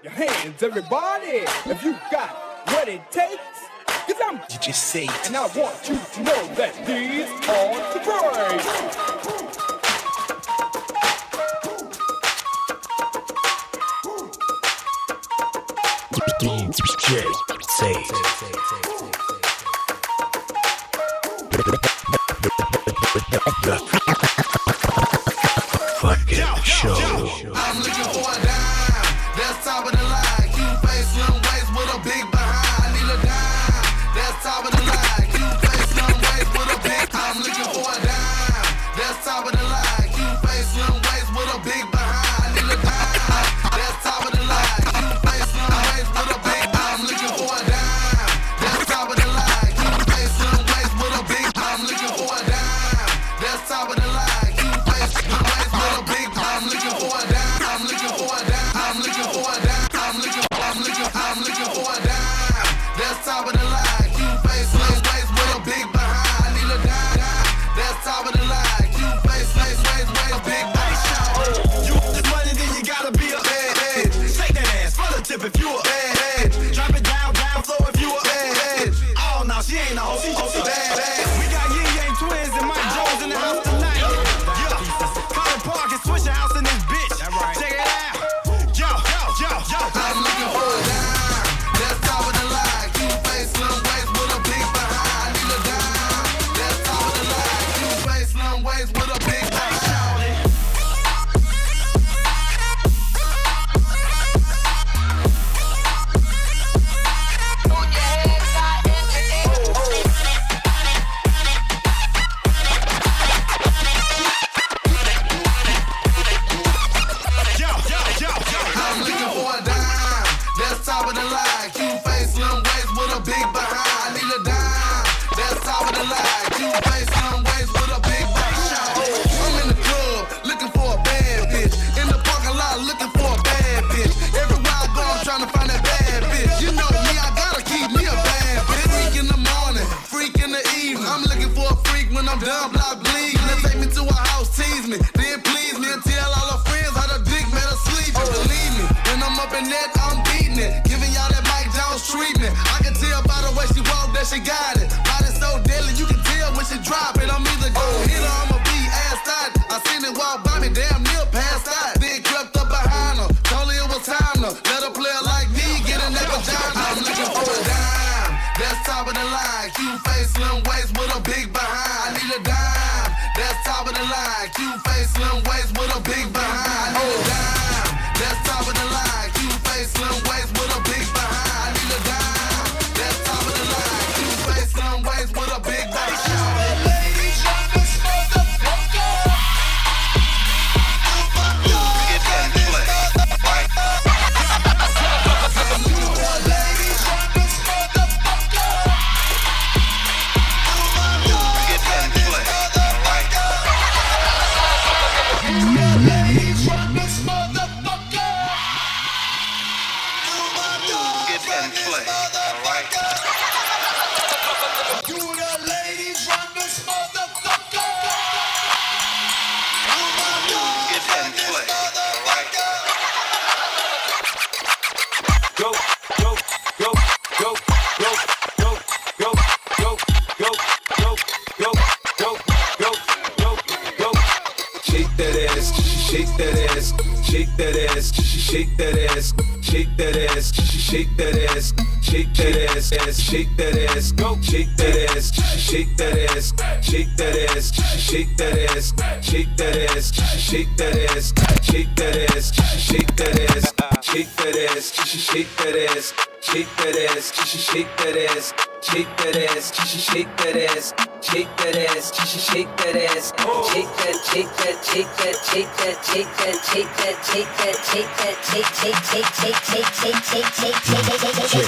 Your hands, everybody, if you got what it takes. Cause I'm DJ Satan. And I want you to know that these are the breaks. DJ Satan. that ass, she shake that ass, shake that ass, she shake that ass, shake that ass, ass, shake that ass, go shake that ass, she shake that ass, shake that ass, she shake that ass, shake that ass, she shake that ass, shake that ass, she shake that ass, shake that ass, she shake that ass, shake that ass, she shake that ass, shake that ass, she shake that ass. shake that ass, shake that ass, shake that, shake that, shake that, shake that, shake that, shake that, shake that, shake that, shake, shake, shake, shake, shake, shake, shake, shake, shake, shake, shake,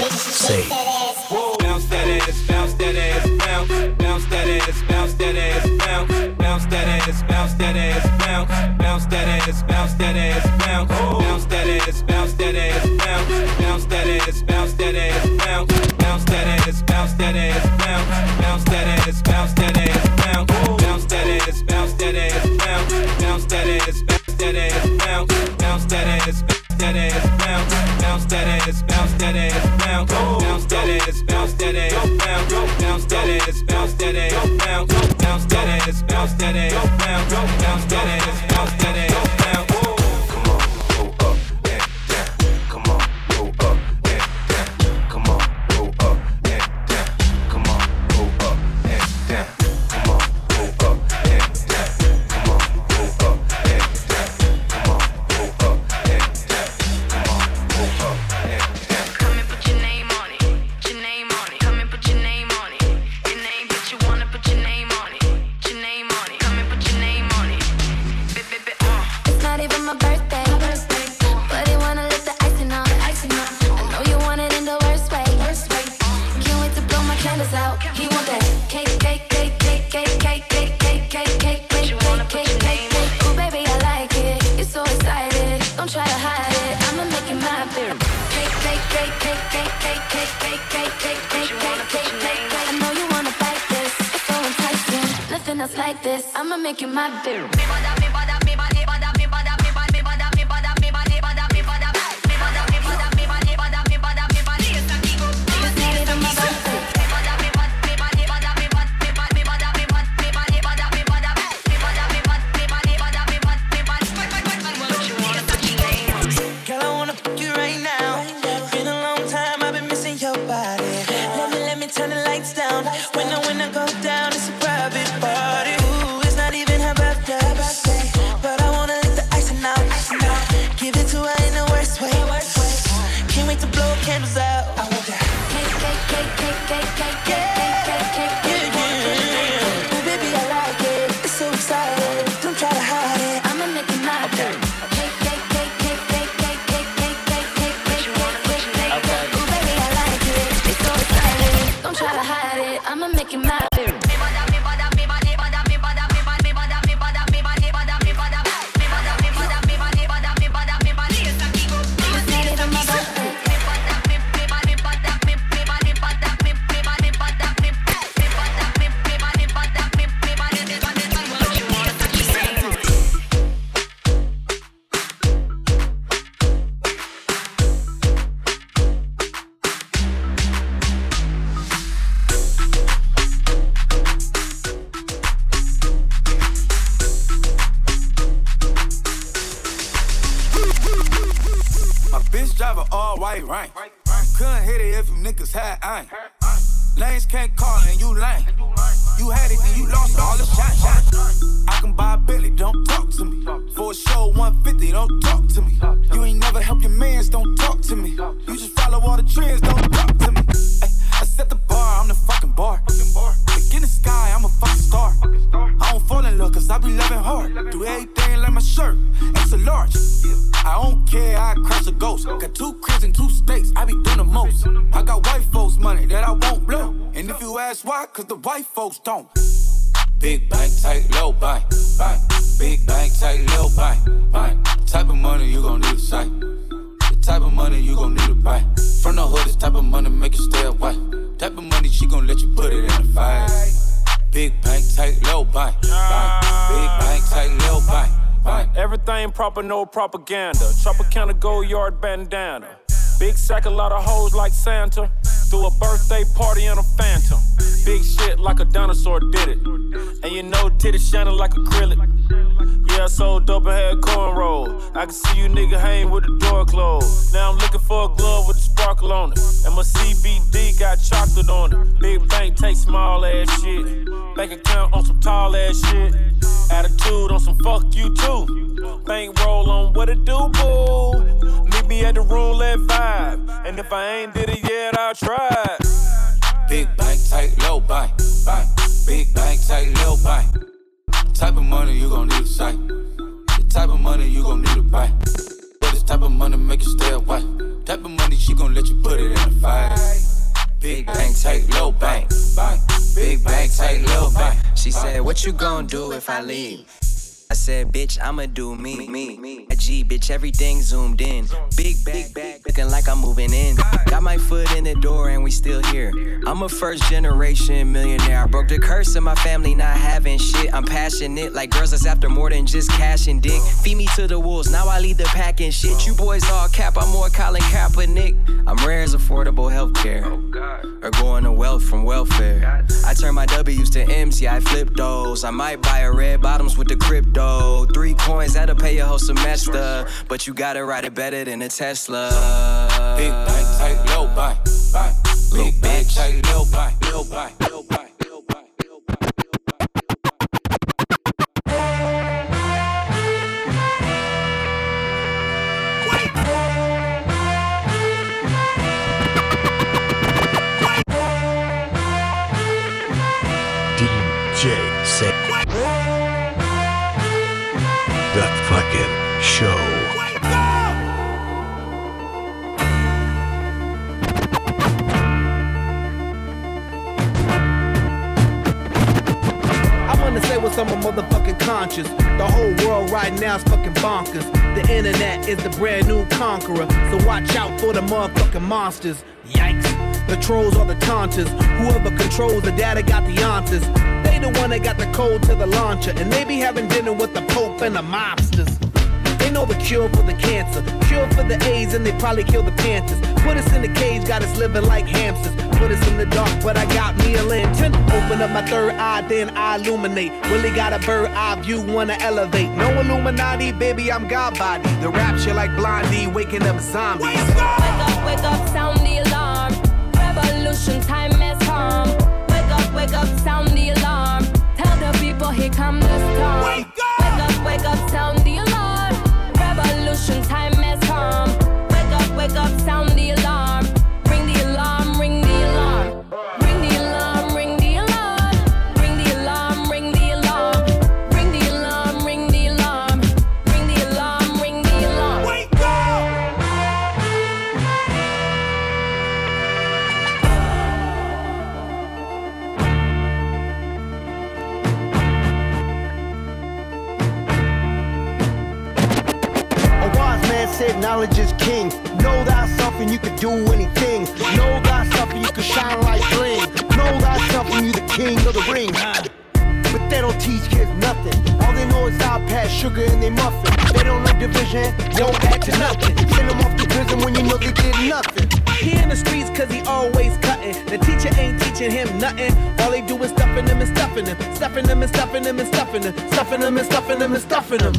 shake that ass. Bounce that ass, bounce that ass, bounce, bounce that ass, bounce that ass, bounce, bounce that ass, bounce that ass, bounce, bounce that ass, bounce that ass, bounce, bounce that ass, bounce that ass, bounce, bounce that ass, bounce that ass, bounce, bounce that ass, bounce that ass bounce that ass, bounce, bounce that ass, bounce that ass, bounce, bounce that ass, bounce that ass, bounce, bounce that ass, bounce that ass, bounce, bounce that ass, bounce that ass, bounce, bounce that ass, bounce that ass, bounce, bounce that ass, bounce that ass, bounce, bounce that ass, bounce that ass, bounce, bounce that ass, bounce that ass. make you my baby. Bitch drive a all white rank. Couldn't hit it if you niggas had aim. Lanes can't call and you lame. You had it and you lost all the shine. I can buy a Billy, don't talk to me. For a show 150, don't talk to me. You ain't never help your mans, don't talk to me. You just follow all the trends, don't talk to me. Ay, I set the bar, I'm the fucking bar. Fall in love cause I be loving hard. Do everything like my shirt, extra large. I don't care, I crush a ghost. Got two cribs and two states, I be doing the most. I got white folks' money that I won't blow. And if you ask why, cause the white folks don't. Big bank, tight, low bank, bank. Big bank, tight, low bank, bank. Type of money you gon' need a sight. The type of money you gon' need to buy. From the hood, this type of money make you stay away. Type of money she gon' let you put it in the fight. Big bank, take low bank, bank. Big bank, tight, low bank, bank. Everything proper, no propaganda. Tropicana gold yard bandana. Big sack, a lot of hoes like Santa. Threw a birthday party in a phantom. Big shit like a dinosaur did it. And you know, titties shining like acrylic. I sold dope and had cornrow. I can see you nigga hang with the door closed. Now I'm looking for a glove with a sparkle on it. And my CBD got chocolate on it. Big bank take small ass shit. Bank account on some tall ass shit. Attitude on some fuck you too. Bank roll on what it do, boo. Meet me at the roulette vibe. And if I ain't did it yet, I'll try. Big bank, tight, low bank. Big bank, tight, low bank. Type of money you gon' need a sight. The type of money you gon' need to buy. But this type of money make you stay away. Type of money she gon' let you put it in a fight. Big bank, take low bank, bank. Big bank, take low bank. She said, What you gonna do if I leave? I said, Bitch, I'ma do me. me. me. G, bitch, everything zoomed in. Big bag, bag, looking like I'm moving in. Got Got my foot in the door and we still here. I'm a first generation millionaire. I broke the curse of my family not having shit. I'm passionate like girls that's after more than just cash and dick. Feed me to the wolves, now I lead the pack and shit. You boys all cap, I'm more Colin Kaepernick. I'm rare as affordable healthcare. Or going to wealth from welfare. I turn my W's to M's, yeah, I flip those. I might buy a red bottoms with the crypto. Three coins, that'll pay your whole semester. But you gotta ride it better than a Tesla. Big bank, tight, low bank, bank. Big bank, tight, low bank, low bank, low bank, conscience. The whole world right now is fucking bonkers. The internet is the brand new conqueror. So watch out for the motherfucking monsters. Yikes. The trolls are the taunters. Whoever controls the data got the answers. They the one that got the code to the launcher. And they be having dinner with the Pope and the mobsters. They know the cure for the cancer, cure for the AIDS, and they probably kill the Panthers. Put us in the cage, got us living like hamsters. Put us in the dark, but I got me a lantern. Open up my third eye, then I illuminate. Really got a bird eye view, wanna elevate. No Illuminati, baby, I'm God body. The rapture like Blondie, waking up zombies. Wake up, wake up, sound the alarm. Revolution time has come. Wake up, wake up, sound the alarm. Tell the people here come do anything. Know thyself and you can shine like bling. Know thyself and you the king of the ring. But they don't teach kids nothing. All they know is iPad, sugar in their muffin. They don't know division, don't add to nothing. Send them off to prison when you know they did nothing. He in the streets cause he always cutting. The teacher ain't teaching him nothing. All they do is stuffing him and stuffing him. Stuffing him and stuffing him and stuffing him. Stuffing him and stuffing him and stuffing him.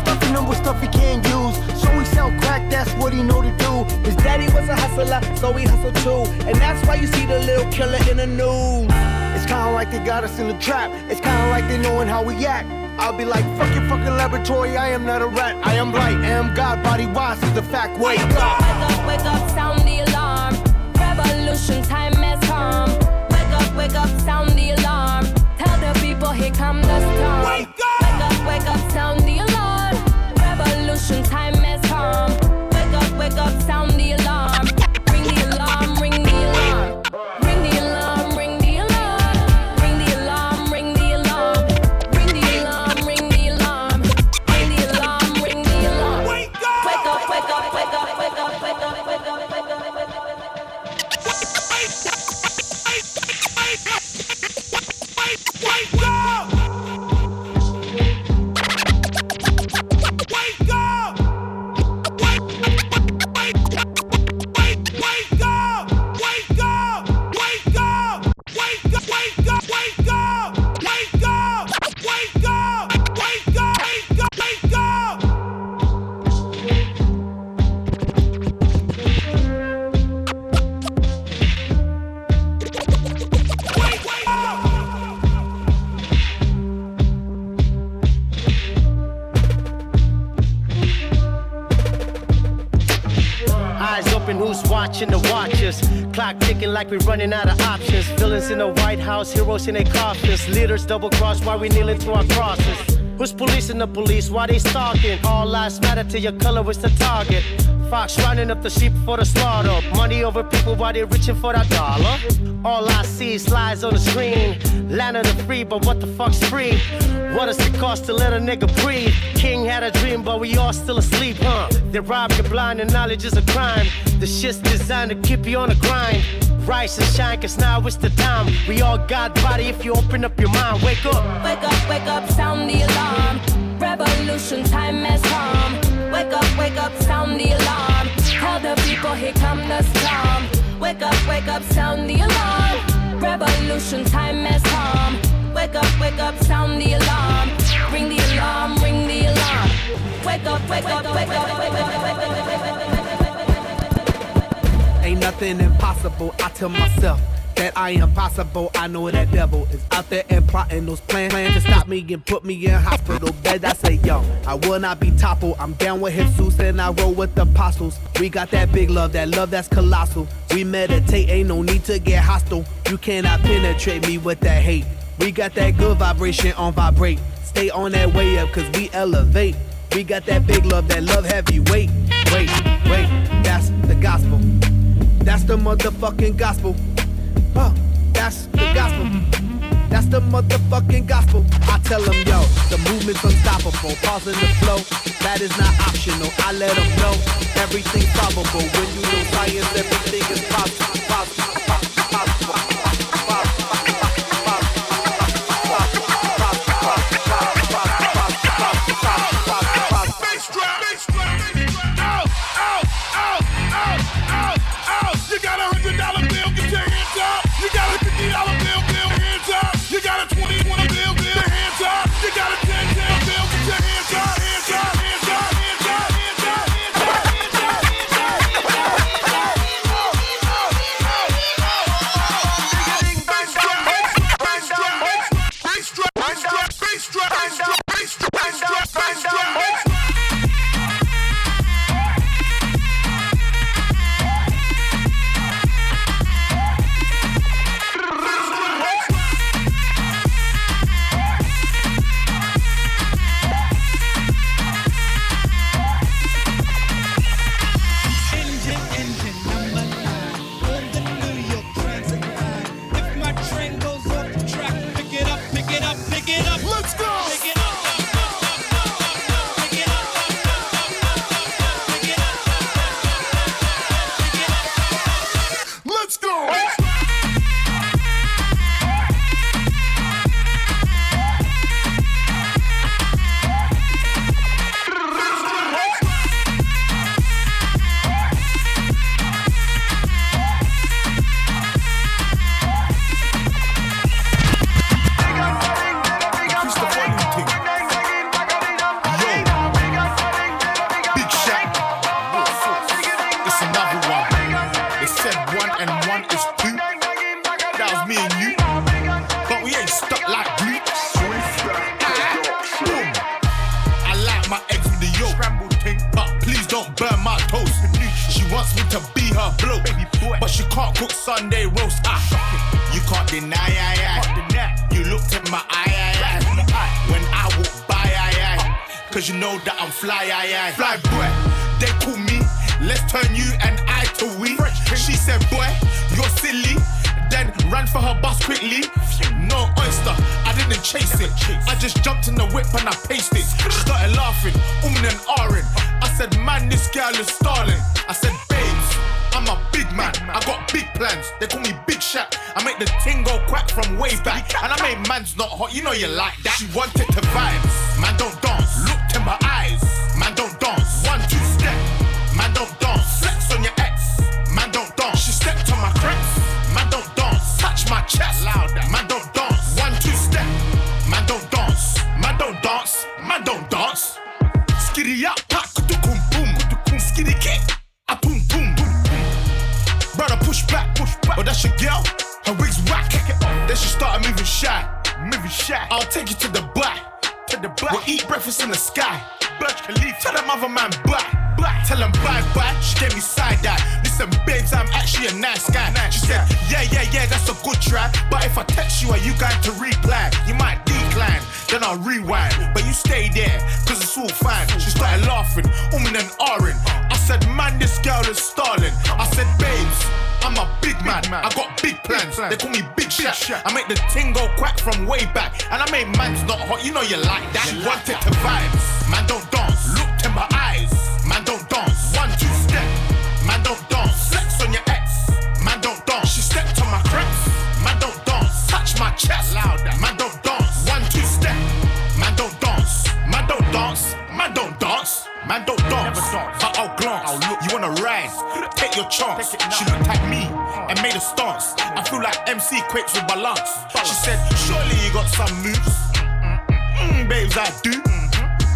Stuffing them with stuff he can't use. Sell crack, that's what he know to do. His daddy was a hustler, so he hustled too. And that's why you see the little killer in the news. It's kinda like they got us in the trap. It's kinda like they knowing how we act. I'll be like, fuck your fucking laboratory, I am not a rat. I am light, I am God, body wise is the fact. Wake up! Wake up, wake up, sound the alarm. Revolution time has come. Wake up, wake up, sound the alarm. Tell the people here come the storm. Wake like we're running out of options. Villains in the White House, heroes in their coffins. Leaders double cross while we kneeling to our crosses. Who's policing the police? Why they stalking? All lives matter to your color is the target. Fox running up the sheep for the slaughter. Money over people while they're reaching for that dollar. All I see is lies on the screen. Land of the free, but what the fuck's free? What does it cost to let a nigga breathe? King had a dream, but we all still asleep, huh? They rob you blind and knowledge is a crime. The shit's designed to keep you on the grind. Rise and shine, cause now it's the time. We all got body if you open up your mind. Wake up. Wake up, wake up, sound the alarm. Revolution time has come. Wake up, wake up, sound the alarm. Tell the people here come the storm. Wake up, wake up, sound the alarm. Revolution time has come. Wake up, wake up, sound the alarm. Ring the alarm, ring the alarm. Wake up, wake up, wake up, wake up, wake up, wake up. Ain't nothing impossible. I tell myself that I am possible. I know that devil is out there and plotting those plans, plans to stop me and put me in hospital bed. I say, yo, I will not be toppled. I'm down with Jesus and I roll with the apostles. We got that big love, that love that's colossal. We meditate, ain't no need to get hostile. You cannot penetrate me with that hate. We got that good vibration on vibrate. Stay on that way up, cause we elevate. We got that big love, that love heavyweight. Wait, wait, that's the gospel. That's the motherfucking gospel. Huh, that's the gospel. That's the motherfucking gospel. I tell them, yo, the movement's unstoppable. Pausing the flow, that is not optional. I let them know everything's solvable. When you know science, everything is possible, possible, Burj Khalifa, tell them other man bye. Tell them bye, bye. She gave me side eye. Listen, babes, I'm actually a nice guy. She said, yeah, yeah, yeah, that's a good try. But if I text you, are you going to reply? You might decline. Then I rewind, but you stay there, cause it's all fine. She started laughing, umming and ahhing. I said, man, this girl is stalling. I said, babes. I'm a big man. I got big plans. They call me Big Shaq. I make the ting go quack from way back. And I make man's not hot. You know you like that. She wanted to vibes. Man don't dance. Look in my eyes. Man don't dance. One two step. Man don't dance. Flex on your ex. Man don't dance. She stepped on my creps. Man don't dance. Touch my chest. Louder. Man don't dance. One two step. Man don't dance. Man don't dance. Man don't dance. Man don't dance. But I'll your chance. She looked at me and made a stance. I feel like MC Quakes with balance. She said, Surely you got some moves. Mm, babes, I do.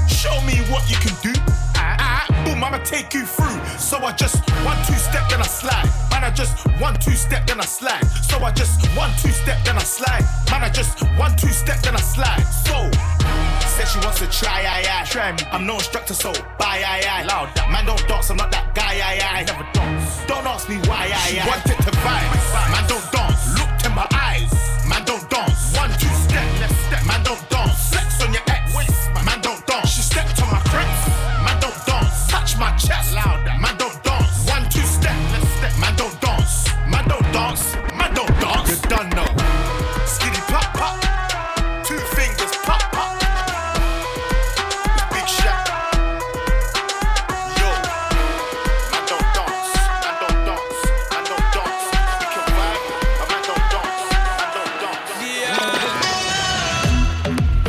Show me what you can do. Ah, boom, I'ma take you through. So I just one two step, then I slide. Man, I just one two step, then I slide. So I just one two step, then I slide. Man, I just one two step, then I slide. So said she wants to try, aye, aye. Try me. I'm no instructor, so bye, aye, aye. Loud. Man, don't dance, I'm not that guy, aye, aye. Never dance. Don't ask me why, aye, She aye. wanted to vibe. Man, don't dance. Look in my eyes. Man, don't dance. One, two step. Left step. Man, don't dance. Flex on your ex. Man, don't dance. She stepped on my creps. Man, don't dance. Touch my chest. Louder. Man,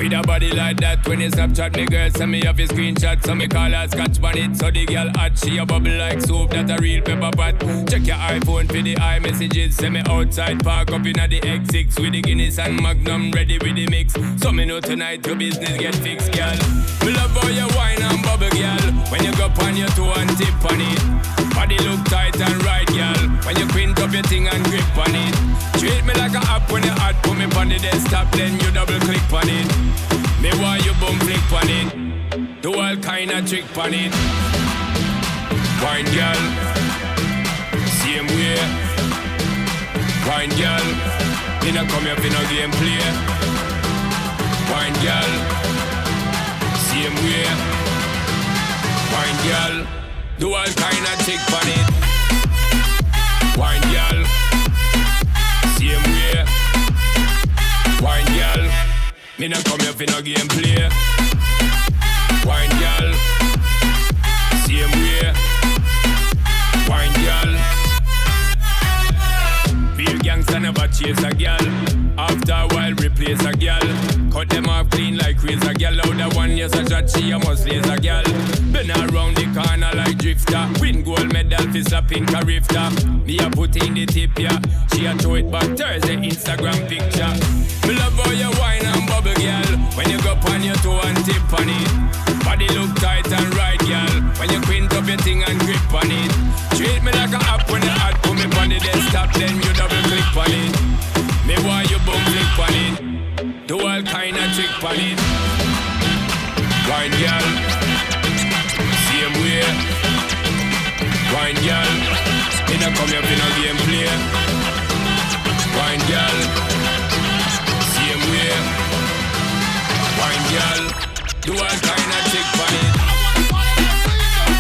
With a body like that, when you Snapchat me girl, send me off your screenshot, so me call her scotch on it. So the girl hot, she a bubble like soup, that a real pepper pot. Check your iPhone for the iMessages, send me outside, park up inna the X6 with the Guinness and Magnum ready with the mix. So me know tonight your business get fixed, girl. Me love how you wine and bubble, girl. When you go on your toe and tip on it, body look tight and right, girl. When you quint up your thing and grip on it, treat me like a app when you hot, put me on the desktop, then you double click on it. Me want you bum flick on it. Do all kind of trick on it. Wine girl, same way. Wine girl, me no come here for no game play. Wine girl, same way. Wine girl, do all kind of trick on it. Wine girl, same way. Wine girl. Me no come here for no game play. Wine girl, same way. Wine girl. Real gangster never chase a girl. After a while, replace a girl. Cut them off clean like razor girl. Out the one yes a shot, she a must laser girl. Been around the corner like drifter. Win gold medal for slapping a rifter. Me a put in the tip yeah. She a throw it back Thursday Instagram picture. Me love how you wine and bubble girl. When you go on your toe and tip on it. Body look tight and right girl. When you quint up your thing and grip on it. Treat me like a app when you hot. Put me on the desktop then you double click on it. Trick. Wine girl, same way. Wine girl, me no come here for no game play. Wine girl, same way. Wine girl, do all kind of trick on it.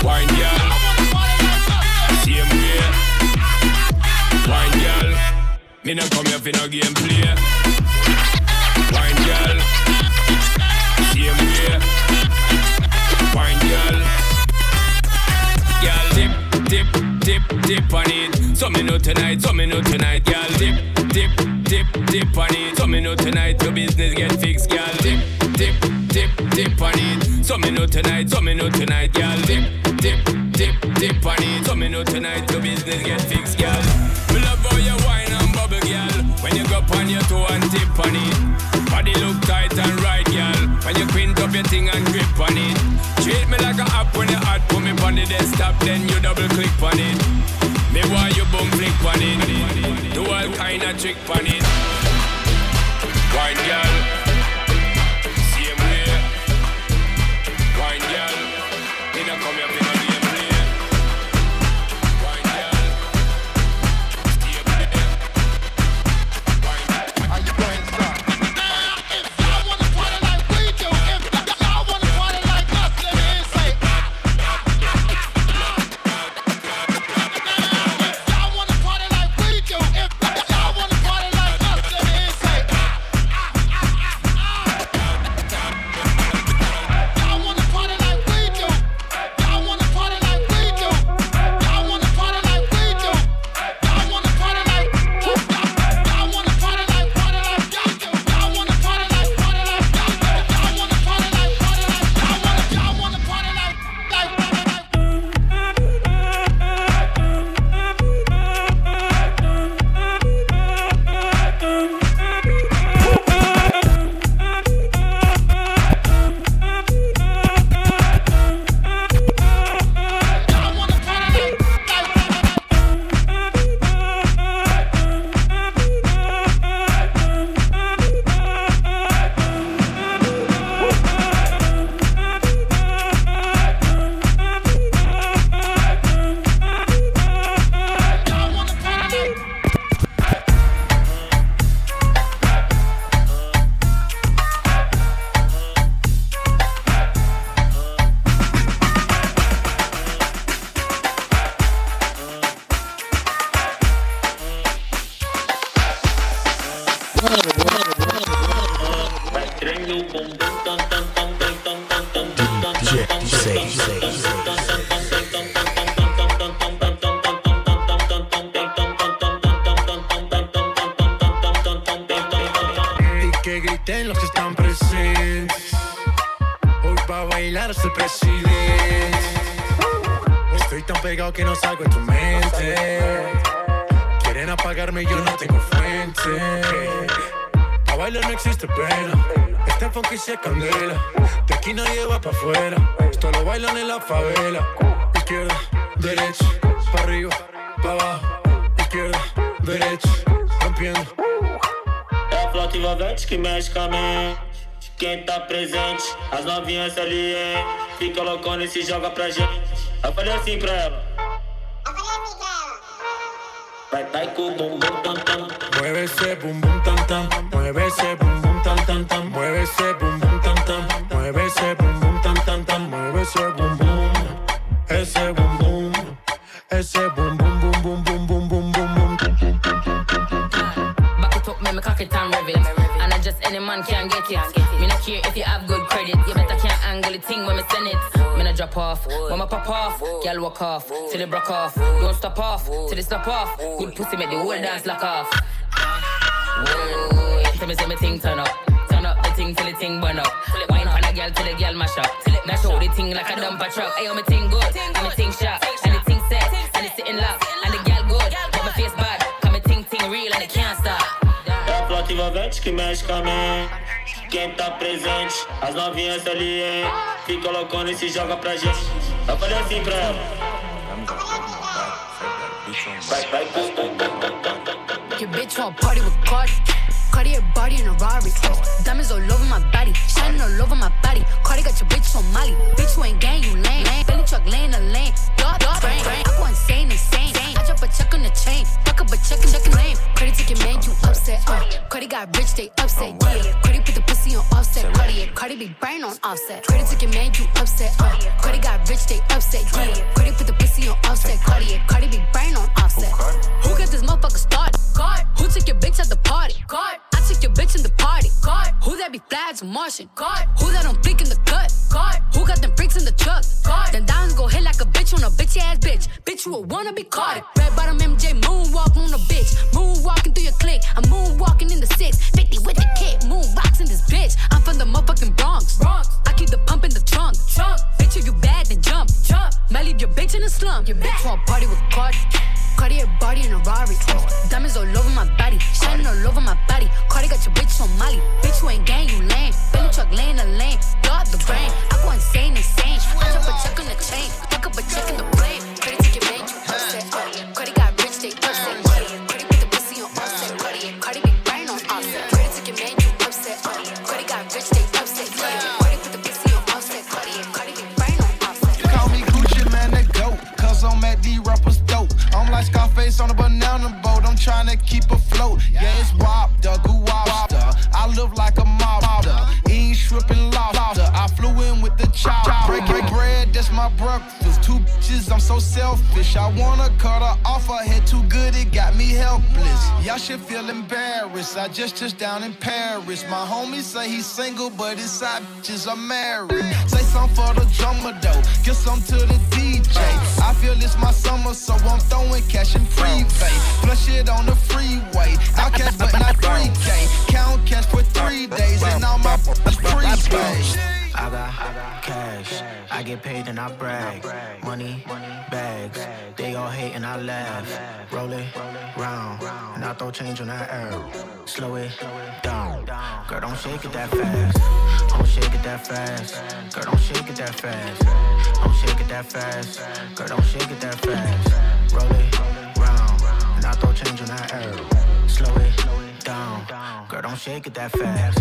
Wine girl, same way. Wine girl, me no come here for no game play. So me know tonight, so me know tonight, girl dip, dip, dip, dip on it. So me know tonight your business get fixed, girl dip, dip, dip, dip on it. So me know tonight, so me know tonight, girl dip, dip, dip, dip on it. So me know tonight your business get fixed, girl. Me love how you wine and bubble, girl. When you go on your toe and tip on it. Body look tight and right, girl. When you quint up your thing and grip on it. Treat me like a app when you hot, put me on the desktop, then you double click on it. Me want you bum flick on it. Do all kind of trick on it. Wine girl. Se joga pra gente. Eu falei assim pra ela. Vai, vai com o bumbum tam tam. Mueve ese bum bum tam tam, mueve ese bum bum tam tam tam, mueve ese bum pop off. Girl walk off, till it broke off. Don't stop off, till it stop off. Good pussy make the whole dance lock off. Whoa, tell me say me thing turn up. Turn up the thing till the thing burn up. Wine on a girl till the girl mash up. Now show the thing like a dumper truck. Ayo, me thing good, and me thing sharp, and the thing set, and it's sitting lock, and the girl good, but my face bad. Cause me thing thing real and it can't stop. É a flauta envolvente Quem tá presente, as novinhas ali, hein? Fica loucona e se joga pra gente. Eu falei assim pra ela. Vai, vai. Your bitch party with Cardi. Body in a Rari. Diamonds all over my body, shining all over my body. Cardi got your bitch on Molly. Bitch, you ain't gang, you lame. Belly truck laying a lane. Dog, dog, brain. I go insane, insane. I drop a check on the chain. Fuck up a check and check and lame. Cardi took your man, you upset. Uh. Cardi got rich, they upset. Yeah. Cardi put the pussy on Offset. Cardi, yeah. Cardi be brain on Offset. Cardi took your man, you upset. Uh. Cardi got rich, they upset. Yeah. Cardi put the pussy on Offset. Cardi, yeah. Cardi be brain on Offset. Who got this motherfucker started? God. Who took your bitch at the party? God. I took your bitch in the party. God. Who that be flags and Martian? God. Who that don't flick in the cut? God. Who got them freaks in the truck? God. Then diamonds go hit like a bitch on a bitch ass bitch. Bitch, you a wanna be caught. Red bottom MJ moonwalk on a bitch. Moonwalking through your clique. I'm moonwalking in the six. 50 with the kick. Moonboxing this bitch. I'm from the motherfucking Bronx. Bronx. I keep the pump in the trunk. Trunk. Bitch, if you bad, then jump. Jump. Might leave your bitch in the slum. Your bitch want party with Cardi. Cardi a body in a Rari. All over my body, shining all over my body. Cardi got your bitch on Molly. I just touched down in Paris. My homies say he's single, but his side bitches are married. Say something for the drummer though. Get some to the DJ. I feel it's my summer, so I'm throwing cash in prepay. Flush it on the freeway. Out cash, but not 3K. Count cash for three days, and all my is prepaid. I got cash, I get paid and I brag. Money, bags, they all hate and I laugh. Roll it round, and I throw change on that arrow. Slow it down, girl, don't shake it that fast. Don't shake it that fast, girl, don't shake it that fast. Don't shake it that fast, girl, don't shake it that fast. Roll it round, and I throw change on that arrow. Slow it down, girl, don't shake it that fast.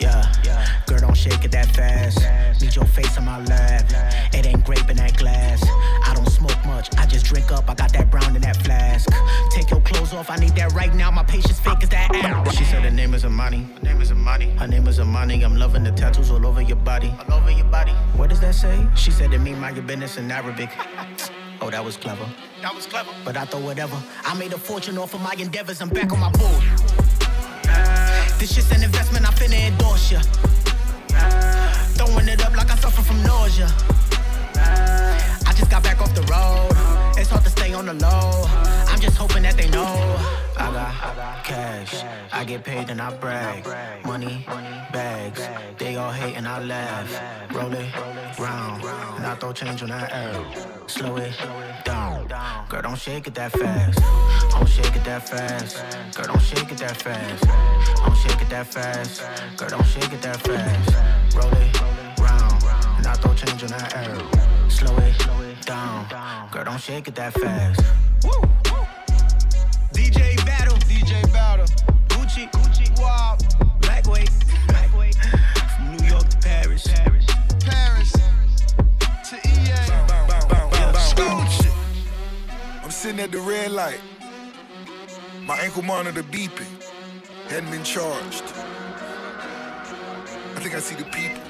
Yeah, girl, don't shake it that fast. Need your face on my lap. It ain't grape in that glass. I don't smoke much, I just drink up. I got that brown in that flask. Take your clothes off, I need that right now. My patience fake as that ass. She said her name is Amani. Her name is Amani. Her name is Amani. I'm loving the tattoos all over your body. All over your body. What does that say? She said to me, mind your business in Arabic. Oh, that was clever. That was clever. But I thought whatever. I made a fortune off of my endeavors. I'm back on my board. This shit's an investment, I finna endorse ya. Throwing it up like I suffer from nausea. I just got back off the road. It's hard to stay on the low. I'm just hoping that they know. I got cash. I get paid and I brag. Money, bags. They all hate and I laugh. Roll it round. And I throw change on that air. Slow it down. Girl, don't shake it that fast. Don't shake it that fast. Girl, don't shake it that fast. Don't shake it that fast. Girl, don't shake it that fast. Roll it round. And I throw change on that air. Slow it down. Girl, don't shake it that fast. Woo. DJ Battle. DJ Battle. Gucci. Gucci. Wow. Blackweight. Blackweight. From New York to Paris. Paris. Paris to EA. I'm sitting at the red light. My ankle monitor beeping. Hadn't been charged. I think I see the people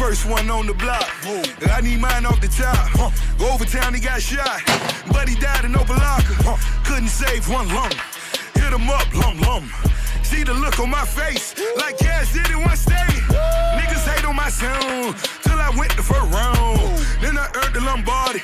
First one on the block. I need mine off the top. Go over town, he got shot. But he died in open locker. Couldn't save one lung. Hit him up, lum lum. See the look on my face, like Cash did in one state. Niggas hate on my sound, till I went the first round. Then I earned the Lombardi.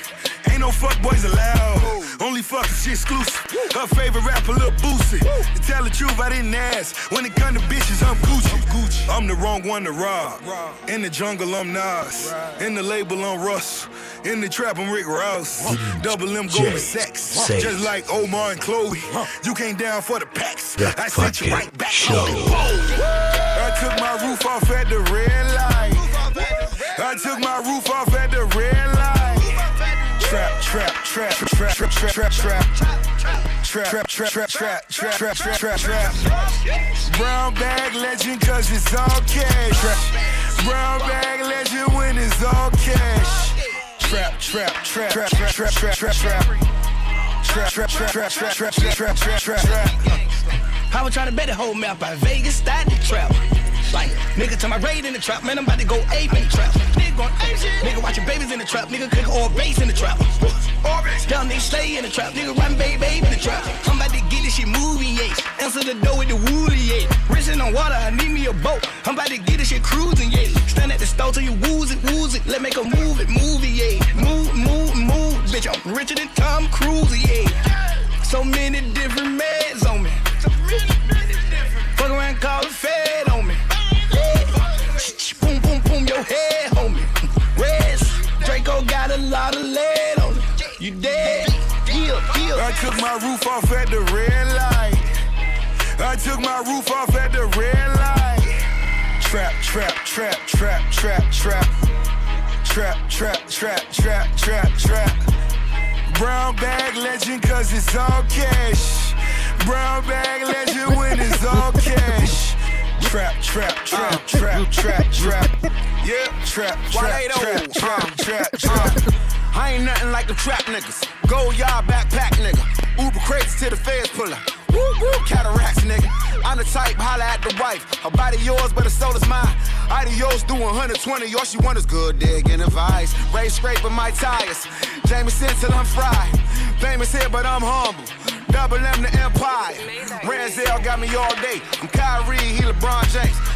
Ain't no fuck boys allowed. Only fucking shit exclusive. Her favorite rapper, Lil Boosie. To tell the truth, I didn't ask. When it come to bitches, I'm Gucci. I'm the wrong one to rob. In the jungle, I'm Nas. In the label, I'm Russ. In the trap, I'm Rick Ross. Double M go to sex. Say. Just like Omar and Chloe. You came down for the packs. The I sent you right back. show. I took my roof off at the red light. I took my roof off at the red. Trap, trap, trap, trap, trap, trap, trap, trap. Trap, trap, trap, trap, trap, trap, trap, trap, trap. Trap, trap, trap, trap. Brown bag legend cause it's all cash. Brown bag legend when it's all cash. Trap, trap, trap, trap, trap, trap, trap, trap, trap. Trap, trap, trap, trap, trap, trap, trap, trap, trap, trap. I was trying to bet the whole map by Vegas, started the trap. Like, nigga to my raid in the trap, man, I'm about to go ape in the trap. Nigga going ape. Nigga watching babies in the trap, nigga cook all base in the trap. Young nigga stay in the trap, nigga run baby baby in the trap. I'm about to get this shit movie ace. Answer the door with the woolly yeah. Racing on water, I need me a boat. I'm about to get this shit cruising, yeah. Stand at the stove till you wooze it, wooze it. Let make a move it, movie, yeah. Move, move, move, bitch. I'm richer than Tom Cruise, yeah. So many different meds on me. So many, many different. Fuck around, call the Fed on me. Your head, homie. Rest. Draco got a lot of lead on it. You dead? Heal, heal. I took my roof off at the red light. I took my roof off at the red light. Trap, trap, trap, trap, trap, trap. Trap, trap, trap, trap, trap, trap. Brown bag legend cause it's all cash. Brown bag legend when it's all cash. Trap, trap, trap, trap, trap, trap. Yeah, trap, trap, trap, trap, trap, trap. I ain't nothing like the trap niggas. Go yard backpack nigga. Uber crates till the feds pull up. Woo woo cataracts nigga. I'm the type holla at the wife. Her body yours, but her soul is mine. Adios doing 120. All she want is good digging advice. Wraith scraping my tires. Jameson till I'm fried. Famous here, but I'm humble. Double M the Empire. Rozay got me all day. I'm Kyrie, he LeBron James.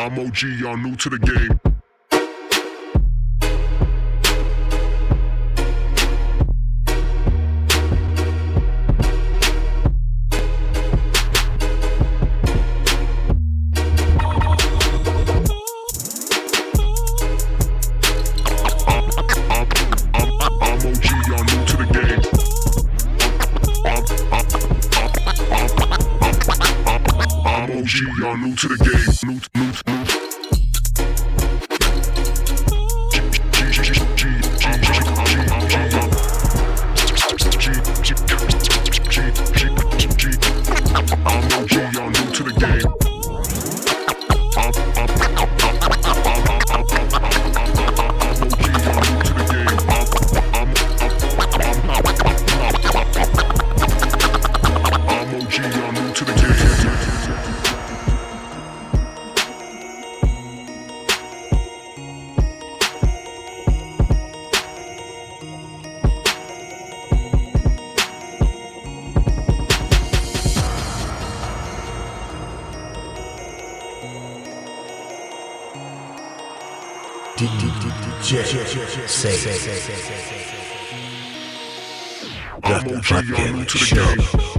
I'm OG, y'all new to the game. to the game. Say I'm the OG, y'all new fucking the show.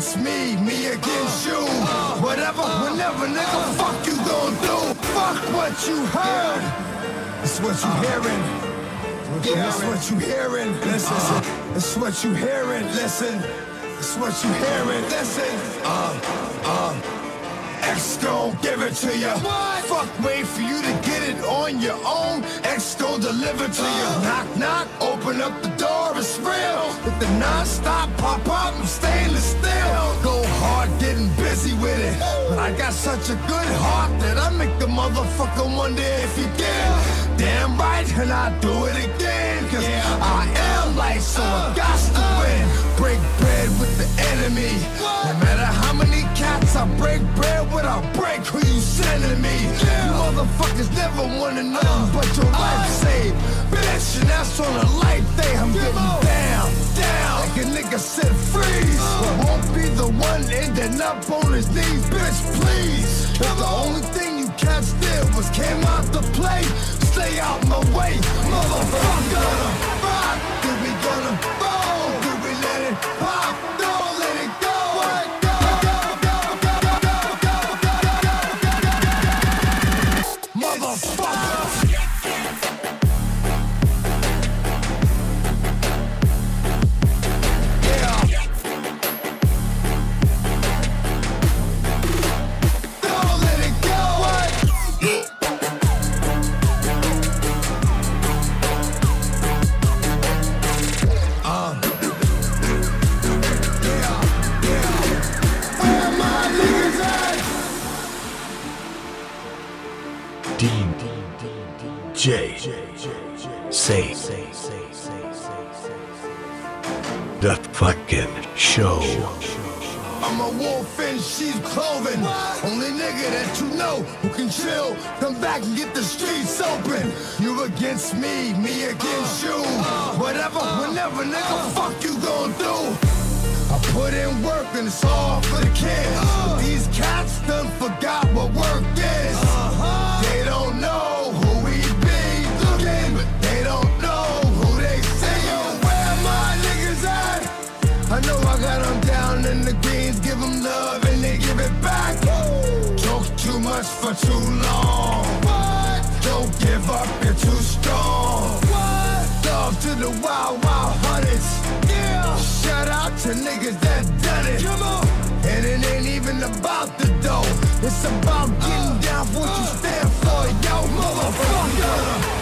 Against me, me against you. Whatever, whenever, nigga, fuck you gon' do. Fuck what you heard. It's what you hearing. It's what you hearing. Listen, it's what you hearing. Listen, it's what you hearing. Listen, uh, uh. X gon' give it to ya. Fuck, wait for you to get it on your own. X gon' deliver to you. Knock, knock, open up the it's real. With the non-stop pop up, I'm stainless steel. Go hard, getting busy with it. But I got such a good heart that I make the motherfucker wonder if he did. Damn right, and I do it again. Cause I am light, so I got to win. Break bread with the enemy. No matter how many cats I break bread with, I break who you sending me. You motherfuckers never wanted nothing but your life saved. Bitch, and that's on a life day. I'm getting down, down. Like a nigga said, freeze. I won't be the one ending up on his knees, bitch, please. If the only thing you cats did was came out to play, stay out my way, motherfucker. Rock, do we gonna DJ say the fucking show. I'm a wolf in sheep's clothing. Only nigga that you know who can chill. Come back and get the streets open. You against me, me against you. Whatever, whenever, nigga, fuck you gon' do. I put in work and it's all for the kids. These cats done forgot what work is. for too long. What? Don't give up, you're too strong. What? Love to the wild, wild hunters. Yeah. Shout out to niggas that done it. Come on. And it ain't even about the dough. It's about getting uh, down for what uh, you stand for, yo, motherfucker.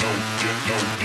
no, no, no.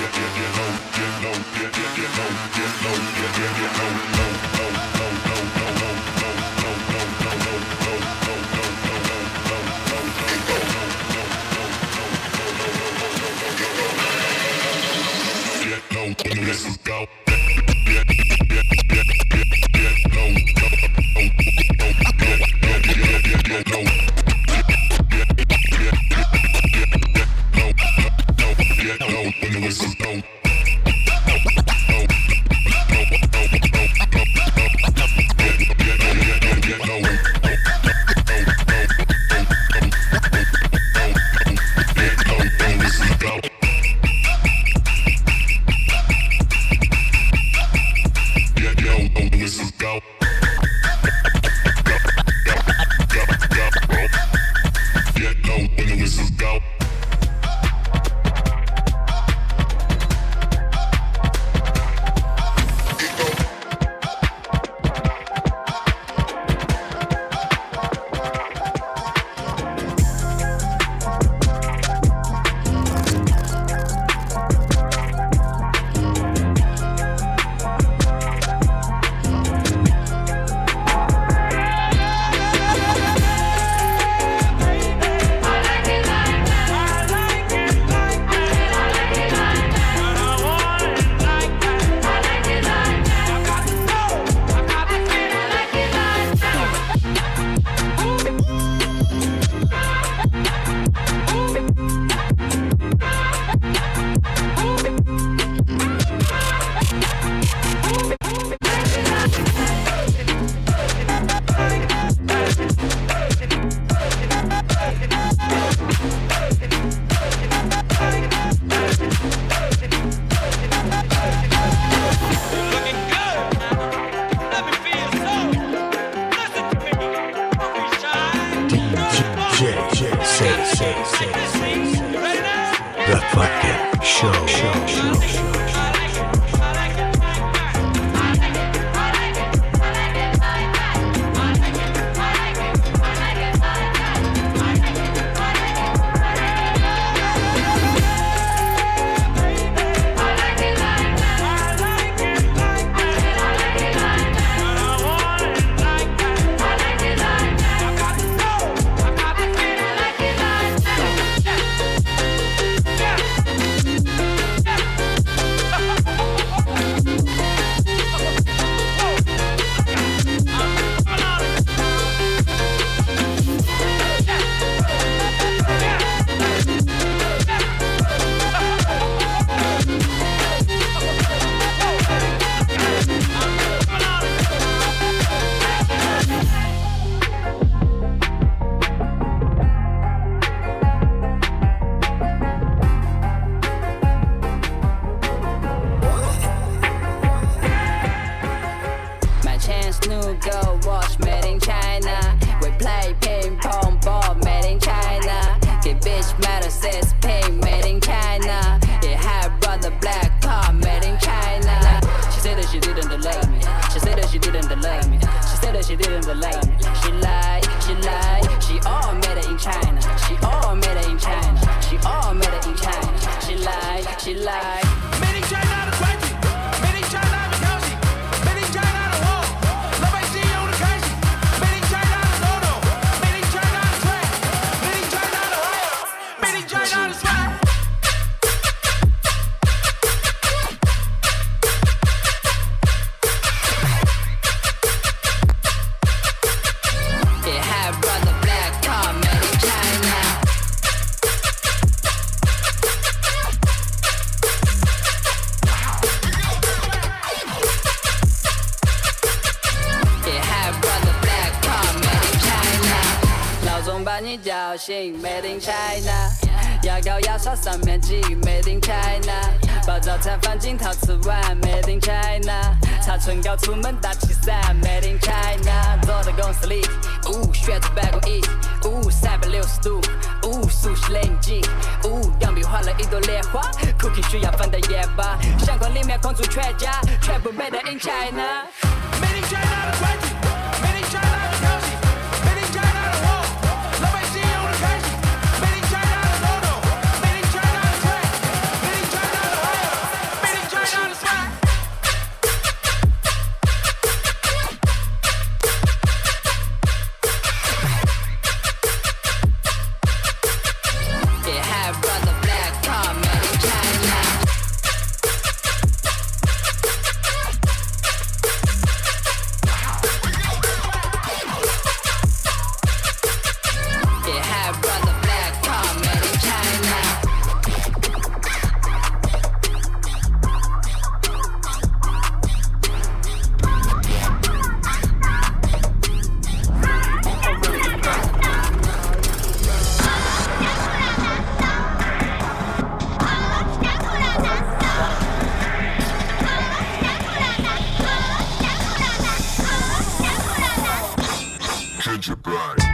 Ginger blood.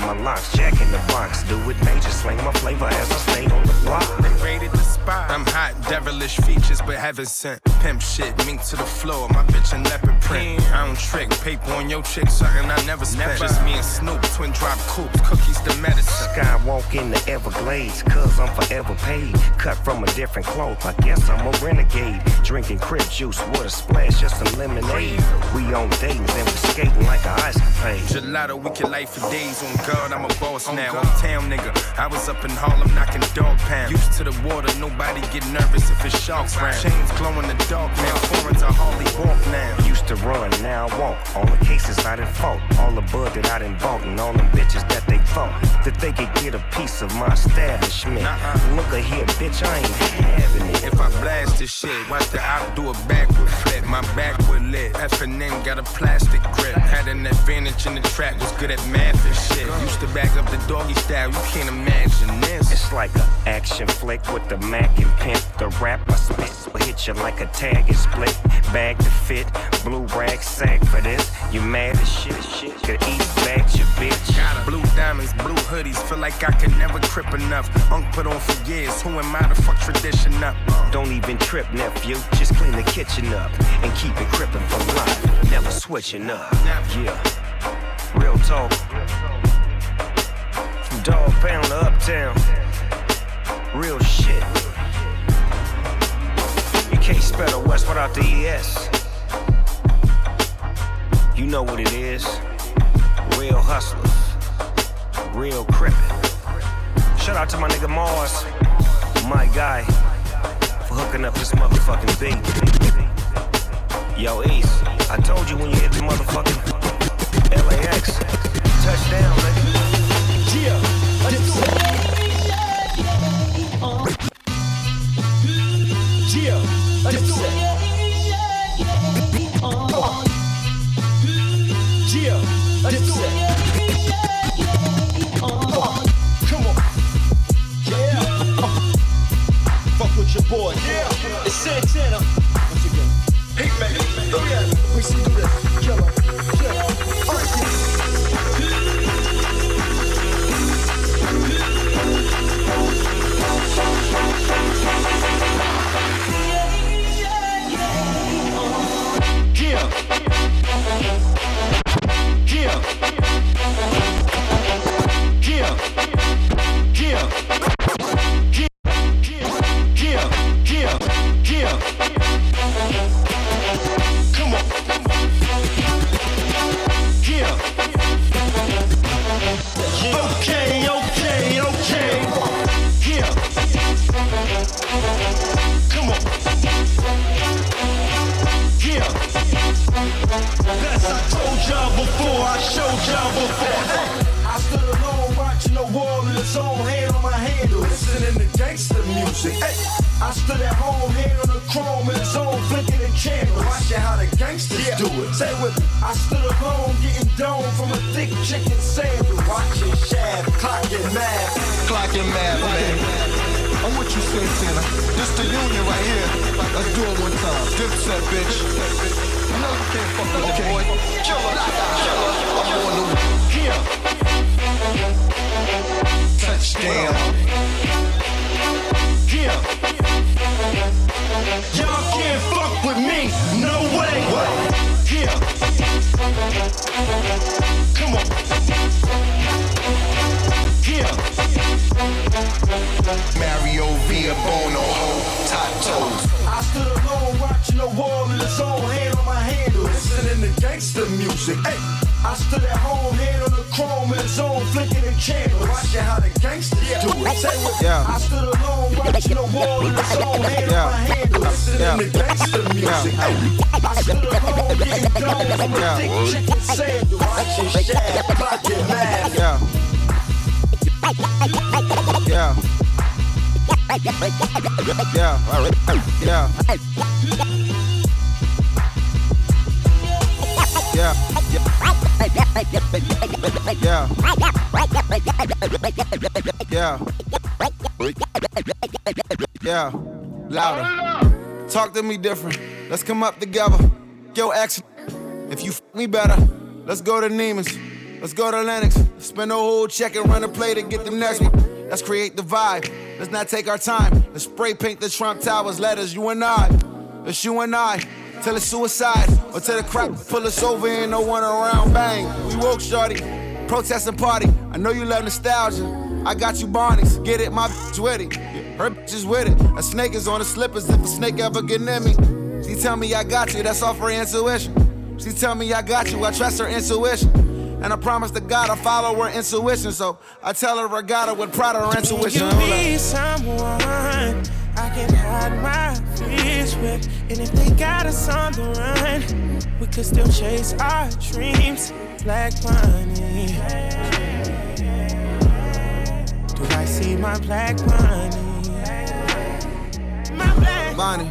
My locks, jack in the box. Do it major, slang my flavor as I stay on the block. Devilish features, but heaven sent. Pimp shit, mink to the floor. My bitch in leopard print. I don't trick, paper on your chick, something I never spent. Just me and Snoop, twin drop coops, cookies the medicine. Skywalk in the Everglades, cause I'm forever paid. Cut from a different cloth, I guess I'm a renegade. Drinking crib juice with a splash, just some lemonade. We on dates and we skating like a ice capade. Gelato, we can light for days. On God, I'm a boss now. I'm town nigga. I was up in Harlem knocking Dogg Pound. Used to the water, nobody get nervous if it's sharks round. Chains glow in the dark now. Foreigns I hardly walk now. Used to run, now I walk. All the cases I done fought, all the bud that I done bought, and all the bitches that they thought that they could get a piece of my establishment. Look a here, bitch, I ain't having it. If I blast this shit, watch the out do a backward flip. My backward lit. F and N got a plastic grip. Had an advantage in the track, was good at math and shit. Used to back up the doggy style, you can't imagine this. It's like an action flick with the Mac and pimp. The rap I spit will hit you like a tag and split. Bag to fit, blue rag sack for this. You mad as shit, shit. Could eat back your bitch. Got blue diamonds, blue hoodies, feel like I can never crip enough. Unk put on for years, who am I to fuck tradition up? Don't even trip, nephew. Just clean the kitchen up and keep it crippin' for life. Never switching up. Yeah. Real talk. From Dogg Pound to uptown. Real shit. You can't spell the West without the ES. You know what it is. Real hustlers. Real crippin'. Shout out to my nigga Mars, my guy, for hooking up this motherfucking beat. Yo, East, I told you when you hit the motherfucking LAX, touchdown, nigga. Boy. Yeah. It's Santana. Once again. Hey, man. Oh, yeah. We see the killer. Killer. Yeah. Yeah. Flicking the candle, watching how the gangsters do it. Say with me, I stood alone getting dome from a thick chicken sandwich, watching Shab clocking mad, clocking mad, man. I'm what you say, Tina. This the union right here. Let's do it one time. Dipset, bitch. You know you can't fuck with okay. boy. Killer, killer. I'm on the here. Touchdown. Here. Y'all can't fuck with me. No way. What? Here. Come on. Here. Mario Via Bono, Tatos. I stood alone watching the wall in the zone, hand on my handle, listening to gangster music. Hey, I stood at home, hand on the chrome in the zone, flicking the candle, watching how the gangsters do it. Say what? Yeah. I stood alone watching the wall in the zone, hand on my handle, listening Yeah. to gangster music. Hey, I stood alone getting gone from a thick chicken sandal, watching Shad, clocking mad. Yeah. Yeah. Yeah. Yeah. Yeah. Yeah. Yeah. Yeah. Yeah. Yeah. Louder. Talk to me different. Let's come up together. Yo, action. If you f me better, let's go to Neiman's. Let's go to Lenox. Spend a whole check and run a play to get the next one. Let's create the vibe. Let's not take our time. Let's spray paint the Trump Towers letters, you and I. It's you and I. Till it's suicide. Or till the crap pull us over and no one around. Bang. We woke, shorty. Protest and party. I know you love nostalgia. I got you Barney's. Get it? My bitch with it. Her bitch is with it. A snake is on the slippers if a snake ever get near me. She tell me I got you. That's all for intuition. She tell me I got you. I trust her intuition. And I promise to God I follow her intuition. So I tell her I got her with pride her intuition. You be someone I can hide my fears with. And if they got us on the run, we could still chase our dreams. Black money. Do I see my black money? My black Bonnie,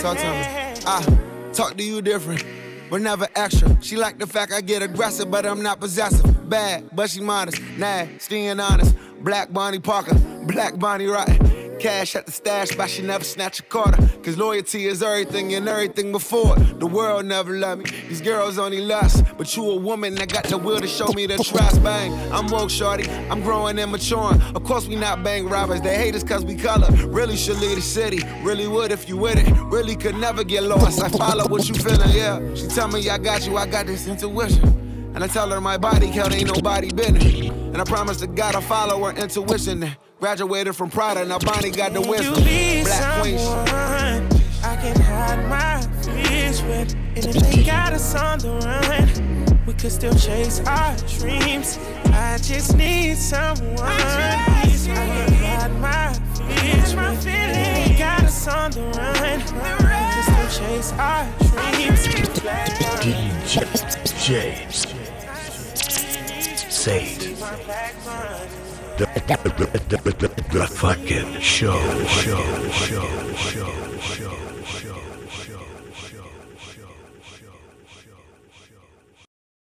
talk to me. I ah, talk to you different, but never extra. She like the fact I get aggressive, but I'm not possessive. Bad, but she modest. Nah, and honest. Black Bonnie Parker, Black Bonnie Rotten. Cash at the stash, but she never snatch a quarter. Cause loyalty is everything and everything before it. The world never love me. These girls only lust. But you a woman that got the will to show me the trust. Bang, I'm woke, shorty. I'm growing and maturing. Of course, we not bank robbers. They hate us cause we color. Really should lead the city. Really would if you with it. Really could never get lost. I follow what you feeling, yeah. She tell me I got you, I got this intuition. And I tell her my body count ain't nobody business. And I promise to God I follow her intuition. Graduated from Prada, now Bonnie got the wisdom. Black queen. I can hide my fears with. And if they got us on the run, we could still chase our dreams. I just need someone I can hide my fears with. And if they got us on the run, we could still chase our dreams. Black DJ Say it. The, the, fucking show, show, show, show, show.